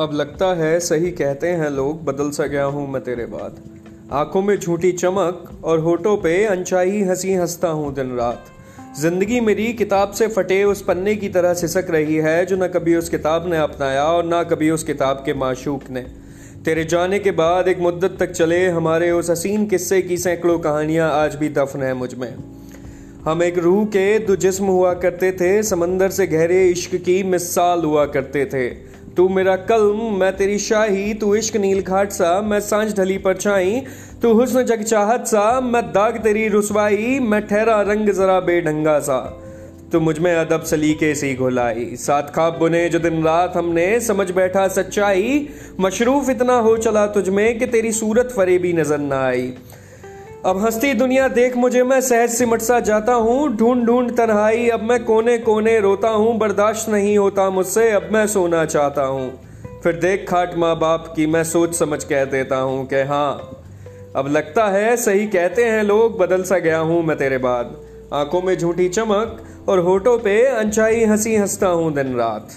अब लगता है सही कहते हैं लोग, बदल सा गया हूँ मैं तेरे बाद। आँखों में झूठी चमक और होठों पे अनचाही हँसी हंसता हूँ दिन रात। ज़िंदगी मेरी किताब से फटे उस पन्ने की तरह सिसक रही है, जो ना कभी उस किताब ने अपनाया और ना कभी उस किताब के माशूक ने। तेरे जाने के बाद एक मुद्दत तक चले, हमारे उस हसीन किस्से की सैकड़ों कहानियाँ आज भी दफन है मुझमें। हम एक रूह के दो जिस्म हुआ करते थे, समंदर से गहरे इश्क की मिसाल हुआ करते थे। तू मेरा कलम, मैं तेरी शाही, तू इश्क नील घाट सा, मैं साँझ ढली पर छाई तू हुस्न जग चाहत सा, मैं दाग तेरी रुसवाई, मैं ठहरा रंग जरा बेढंगा सा। तू मुझमें अदब सलीके सी घुलाई, सात खाब बुने जो दिन रात हमने, समझ बैठा सच्चाई, मशरूफ इतना हो चला तुझ में कि तेरी सूरत फरेबी नज़र ना आई। अब हंसती दुनिया देख मुझे मैं सहज सिमट सा जाता हूँ। ढूंढ ढूंढ तन्हाई, अब मैं कोने कोने रोता हूँ। बर्दाश्त नहीं होता मुझसे, अब मैं सोना चाहता हूँ। फिर देख खाट माँ बाप की मैं सोच समझ कह देता हूँ कि हाँ अब लगता है सही कहते हैं लोग, बदल सा गया हूँ मैं तेरे बाद। आँखों में झूठी चमक और होठों पे अनचाई हँसी हंसता हूँ दिन रात।